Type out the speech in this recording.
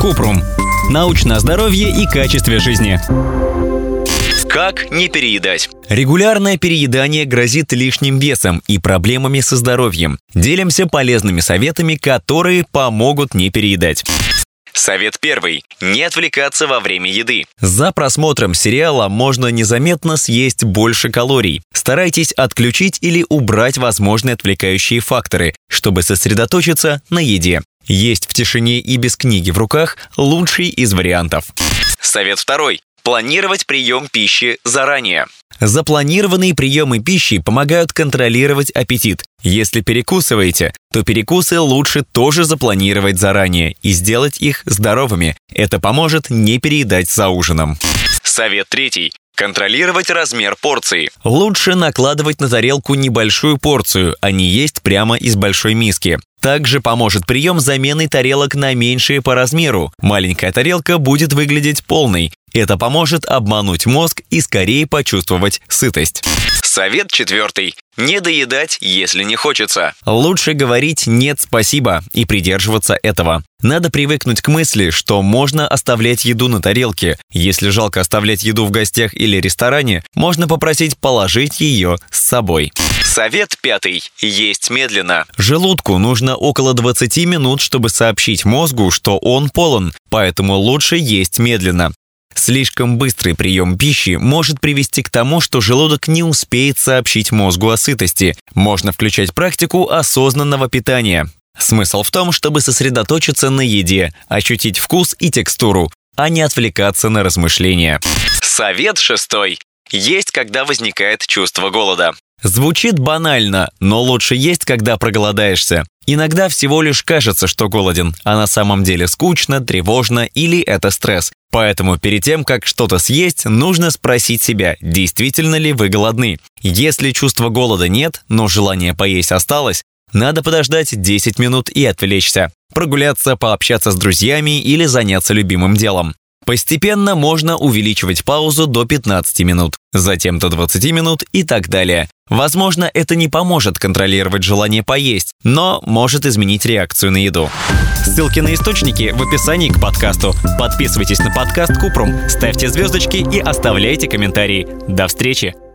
Купрум. Научное здоровье и качестве жизни. Как не переедать? Регулярное переедание грозит лишним весом и проблемами со здоровьем. Делимся полезными советами, которые помогут не переедать. Совет первый. Не отвлекаться во время еды. За просмотром сериала можно незаметно съесть больше калорий. Старайтесь отключить или убрать возможные отвлекающие факторы, чтобы сосредоточиться на еде. Есть в тишине и без книги в руках – лучший из вариантов. Совет второй. Планировать прием пищи заранее. Запланированные приемы пищи помогают контролировать аппетит. Если перекусываете, то перекусы лучше тоже запланировать заранее и сделать их здоровыми. Это поможет не переедать за ужином. Совет третий. Контролировать размер порции. Лучше накладывать на тарелку небольшую порцию, а не есть прямо из большой миски. Также поможет прием замены тарелок на меньшие по размеру. Маленькая тарелка будет выглядеть полной. Это поможет обмануть мозг и скорее почувствовать сытость. Совет четвертый. Не доедать, если не хочется. Лучше говорить «нет, спасибо» и придерживаться этого. Надо привыкнуть к мысли, что можно оставлять еду на тарелке. Если жалко оставлять еду в гостях или ресторане, можно попросить положить ее с собой. Совет пятый. Есть медленно. Желудку нужно около 20 минут, чтобы сообщить мозгу, что он полон, поэтому лучше есть медленно. Слишком быстрый прием пищи может привести к тому, что желудок не успеет сообщить мозгу о сытости. Можно включать практику осознанного питания. Смысл в том, чтобы сосредоточиться на еде, ощутить вкус и текстуру, а не отвлекаться на размышления. Совет шестой. Есть, когда возникает чувство голода. Звучит банально, но лучше есть, когда проголодаешься. Иногда всего лишь кажется, что голоден, а на самом деле скучно, тревожно или это стресс. Поэтому перед тем, как что-то съесть, нужно спросить себя, действительно ли вы голодны. Если чувства голода нет, но желание поесть осталось, надо подождать 10 минут и отвлечься. Прогуляться, пообщаться с друзьями или заняться любимым делом. Постепенно можно увеличивать паузу до 15 минут, затем до 20 минут и так далее. Возможно, это не поможет контролировать желание поесть, но может изменить реакцию на еду. Ссылки на источники в описании к подкасту. Подписывайтесь на подкаст Купрум, ставьте звездочки и оставляйте комментарии. До встречи!